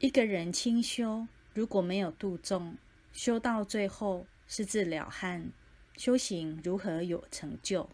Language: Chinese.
一个人清修如果没有度众修到最后是自了汉修行如何有成就？